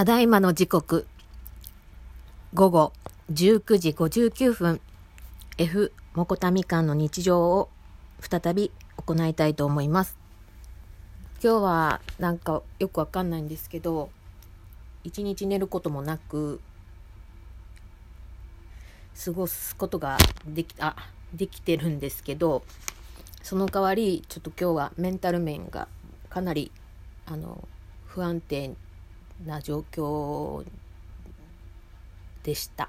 ただいまの時刻、午後19時59分、F モコタみかんの日常を再び行いたいと思います。今日はなんかよくわかんないんですけど、一日寝ることもなく、過ごすことができ、あ、できてるんですけど、その代わり、ちょっと今日はメンタル面がかなり、あの、不安定な状況でした。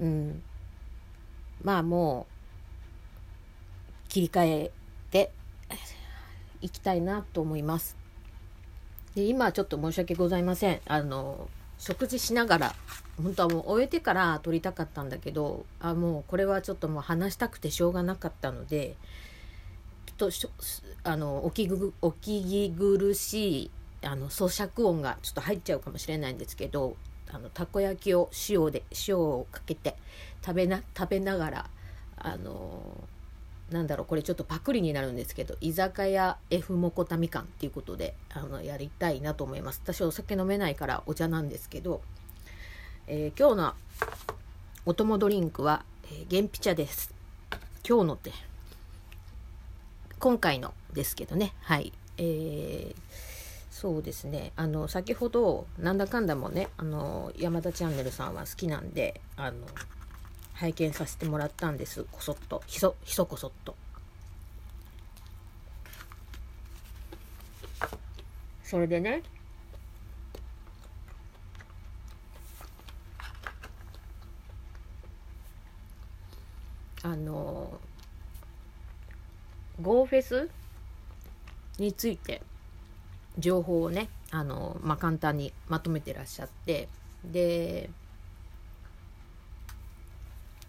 うん。まあもう切り替えていきたいなと思います。で今ちょっと申し訳ございません。あの食事しながら本当はもう終えてから撮りたかったんだけどあもうこれはちょっともう話したくてしょうがなかったのできっとあのおきぐお聞き苦しいあの咀嚼音がちょっと入っちゃうかもしれないんですけどあのたこ焼きを塩で塩をかけて食べな食べながらあのなんだろうこれちょっとパクリになるんですけど居酒屋 F モコタミカンっていうことであのやりたいなと思います。私お酒飲めないからお茶なんですけど、えー、今日のお供ドリンクは、え、原ピ茶です。今日のって今回のですけどね。はい。えーそうですね。あの先ほどなんだかんだもねあの山田チャンネルさんは好きなんであの拝見させてもらったんです。こそっと。ひそひそこそっと。それでねあのゴーフェスについて情報をねあの、まあ、簡単にまとめてらっしゃってで、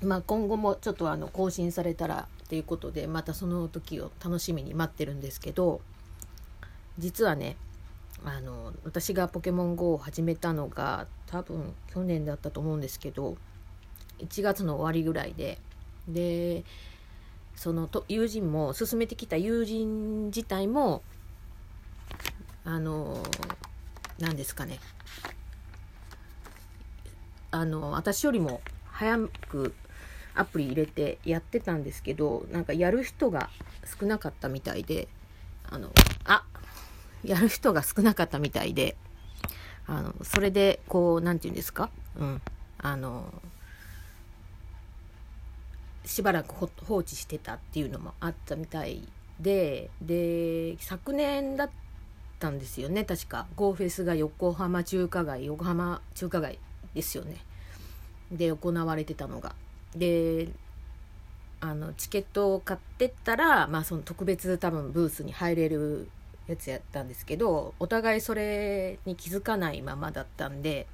まあ、今後もちょっとあの更新されたらっていうことでまたその時を楽しみに待ってるんですけど実はねあの私がポケモン GO を始めたのが多分去年だったと思うんですけど1月の終わりぐらいででそのと友人も勧めてきた友人自体もあの何ですかね。あの私よりも早くアプリ入れてやってたんですけどなんかやる人が少なかったみたいであのあやる人が少なかったみたいであのそれでこう何て言うんですか？うんあのしばらく放置してたっていうのもあったみたいでで昨年だっったんですよね。確か。ゴーフェスが横浜中華街横浜中華街ですよね。で行われてたのが。であのチケットを買ってったら、まあ、その特別多分ブースに入れるやつやったんですけどお互いそれに気づかないままだったんで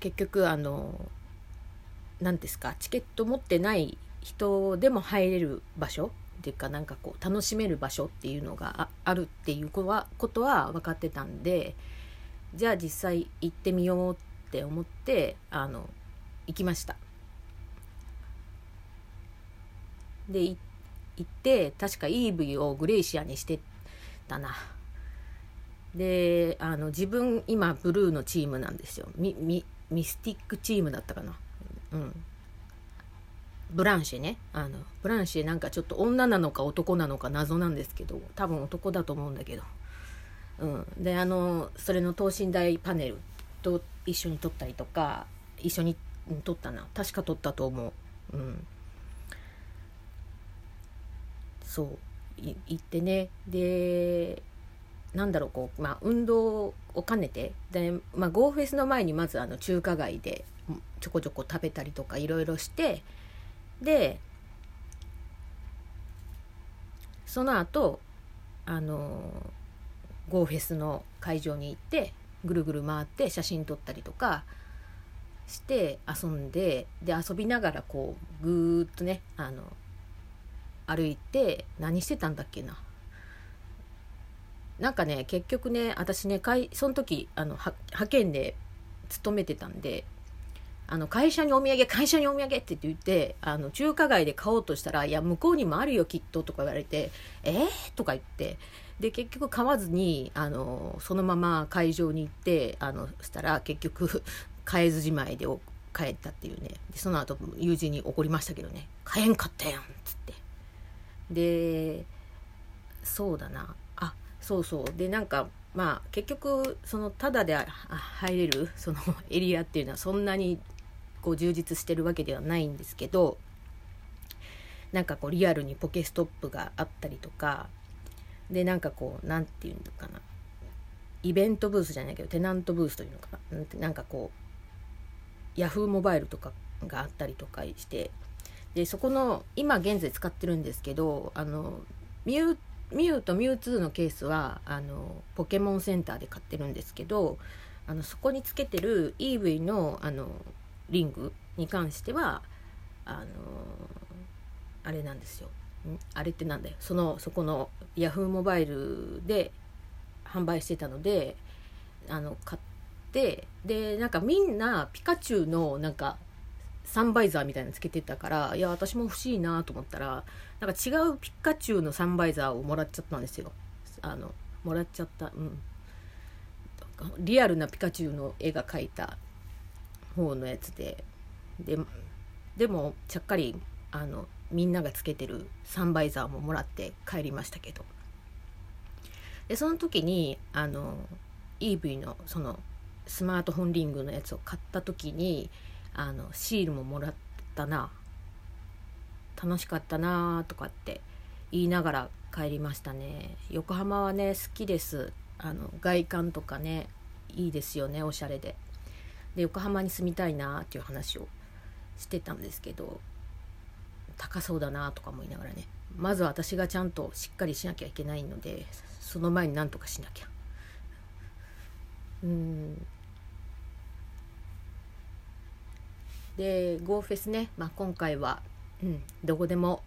結局あの何ですかチケット持ってない人でも入れる場所っていうかなんかこう楽しめる場所っていうのがあるっていうことはことは分かってたんでじゃあ実際行ってみようって思ってあの行きました。で行って確かイーブイをグレイシアにしてたな。であの自分今ブルーのチームなんですよミミミスティックチームだったかなうんブランシェね。あのブランシェなんかちょっと女なのか男なのか謎なんですけど多分男だと思うんだけど、うん、であのそれの等身大パネルと一緒に撮ったりとか一緒に撮ったな。確か撮ったと思う。うん。そう。行ってね。でなんだろうこう、まあ、運動を兼ねて。で、まあ、ゴーフェスの前にまずあの中華街でちょこちょこ食べたりとかいろいろして。でその後あのゴーフェスの会場に行ってぐるぐる回って写真撮ったりとかして遊んでで遊びながらこうぐーっとねあの歩いて何してたんだっけな。なんかね結局ね私ねその時あの派遣で勤めてたんであの会社にお土産会社にお土産って言ってあの中華街で買おうとしたら「いや向こうにもあるよきっと」とか言われて「えー?」とか言ってで結局買わずにあのそのまま会場に行ってあのしたら結局買えずじまいで帰ったっていうね。でその後友人に怒りましたけどね「買えんかったやん」っつって。でそうだな。あそうそう。でなんかまあ結局そのタダで入れるそのエリアっていうのはそんなにこう充実してるわけではないんですけどなんかこうリアルにポケストップがあったりとかでなんかこう何て言うのかな。イベントブースじゃないけどテナントブースというのかな。なんかこうヤフーモバイルとかがあったりとかしてでそこの今現在使ってるんですけどあのミュミュウとミュウツーのケースはあのポケモンセンターで買ってるんですけどあのそこにつけてる EV のあのリングに関してはあのあれなんですよ。あれってなんだよ。そのそこのヤフーモバイルで販売してたのであの買ってでなんかみんなピカチュウのなんかサンバイザーみたいなのつけてたからいや私も欲しいなと思ったらなんか違うピカチュウのサンバイザーをもらっちゃったんですよ。あのもらっちゃったうん。リアルなピカチュウの絵が描いた方のやつで。ででもちゃっかりあのみんながつけてるサンバイザーももらって帰りましたけど。でその時にあの EV のそのスマートフォンリングのやつを買った時にあのシールももらったな。楽しかったなとかって言いながら帰りましたね。横浜はね好きです。あの外観とかねいいですよねおしゃれで。で横浜に住みたいなっていう話をしてたんですけど高そうだなとか思いながらねまず私がちゃんとしっかりしなきゃいけないのでその前になんとかしなきゃ。うん。で Go フェスね、まあ、今回は、うん、どこでも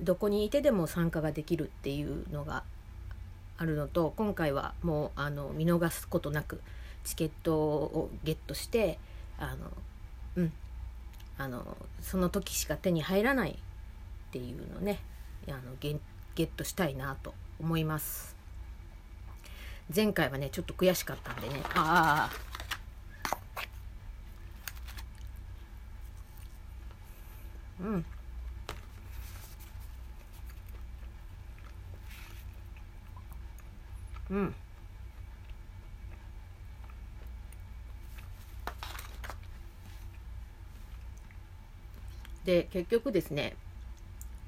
どこにいてでも参加ができるっていうのがあるのと今回はもうあの見逃すことなくチケットをゲットしてあのうん。あのその時しか手に入らないっていうのねあのゲゲットしたいなと思います。前回はねちょっと悔しかったんでね。ああうん。うん。で結局ですね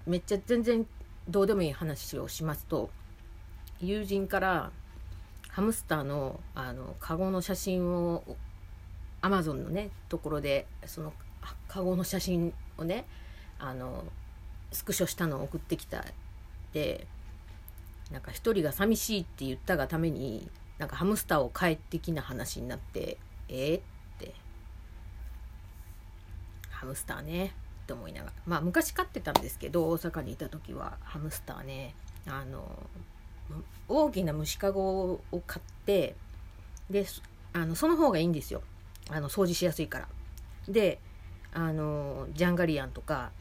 めっちゃ全然どうでもいい話をしますと友人からハムスターのあのカゴの写真をアマゾンのねところでそのカゴの写真をねあのスクショしたのを送ってきた。でなんか一人が寂しいって言ったがためになんかハムスターを飼え的な話になってえー、って。ハムスターね。って思いながら。まあ昔飼ってたんですけど大阪にいた時はハムスターね。あの大きな虫かごを買ってであのその方がいいんですよ。あの掃除しやすいから。であのジャンガリアンとか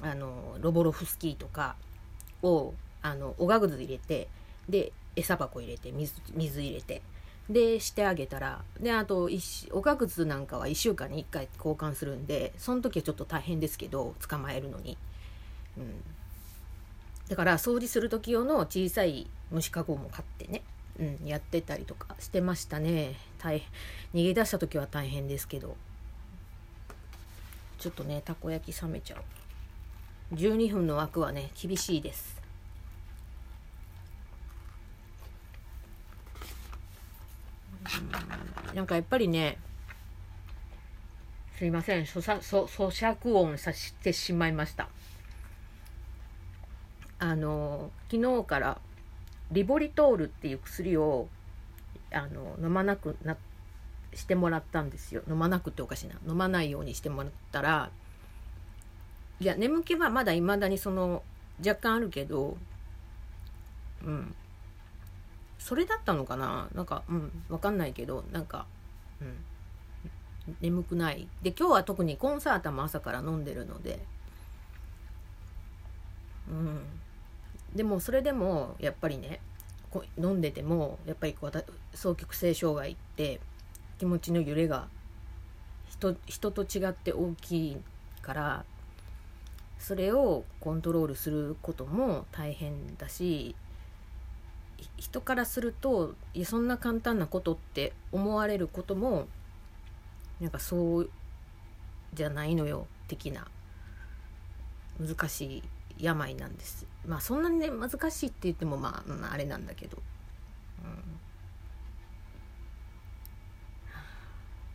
あのロボロフスキーとかをあのおがくず入れてで餌箱入れて水水入れて。でしてあげたらであとおがくずなんかは1週間に1回交換するんでその時はちょっと大変ですけど捕まえるのに、うん、だから掃除する時用の小さい虫かごも買ってね、うん、やってたりとかしてましたね。大逃げ出した時は大変ですけど。ちょっとねたこ焼き冷めちゃう。12分の枠はね厳しいです。なんかやっぱりねすいません咀嚼音させてしまいました。あの昨日からリボリトールっていう薬をあの飲まなくなしてもらったんですよ。飲まなくておかしいな。飲まないようにしてもらったらいや眠気はまだいまだにその若干あるけどうん。それだったのかな？なんかうん分かんないけどなんかうん。眠くない。で今日は特にコンサータも朝から飲んでるので。うん。でもそれでもやっぱりね飲んでてもやっぱりこう双極性障害って気持ちの揺れが人人と違って大きいからそれをコントロールすることも大変だし人からするといやそんな簡単なことって思われることもなんかそうじゃないのよ的な難しい病なんです。まあそんなにね難しいって言ってもまあ、まあ、あれなんだけど、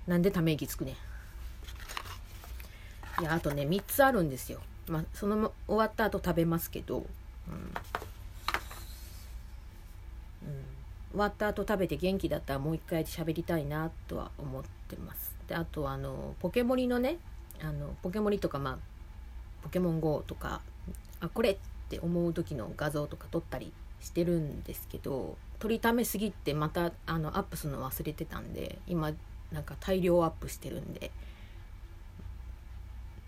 うん、なんでため息つくねいやあとね3つあるんですよ。まあその終わった後食べますけど、うん終わった後食べて元気だったらもう一回喋りたいなとは思ってます。であとあのポケモリのねあのポケモリとかまあポケモン GO とかあこれって思う時の画像とか撮ったりしてるんですけど撮りためすぎてまたあのアップするの忘れてたんで今なんか大量アップしてるんで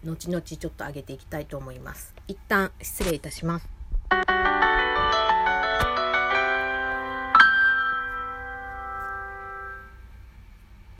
後々ちょっと上げていきたいと思います。一旦失礼いたします。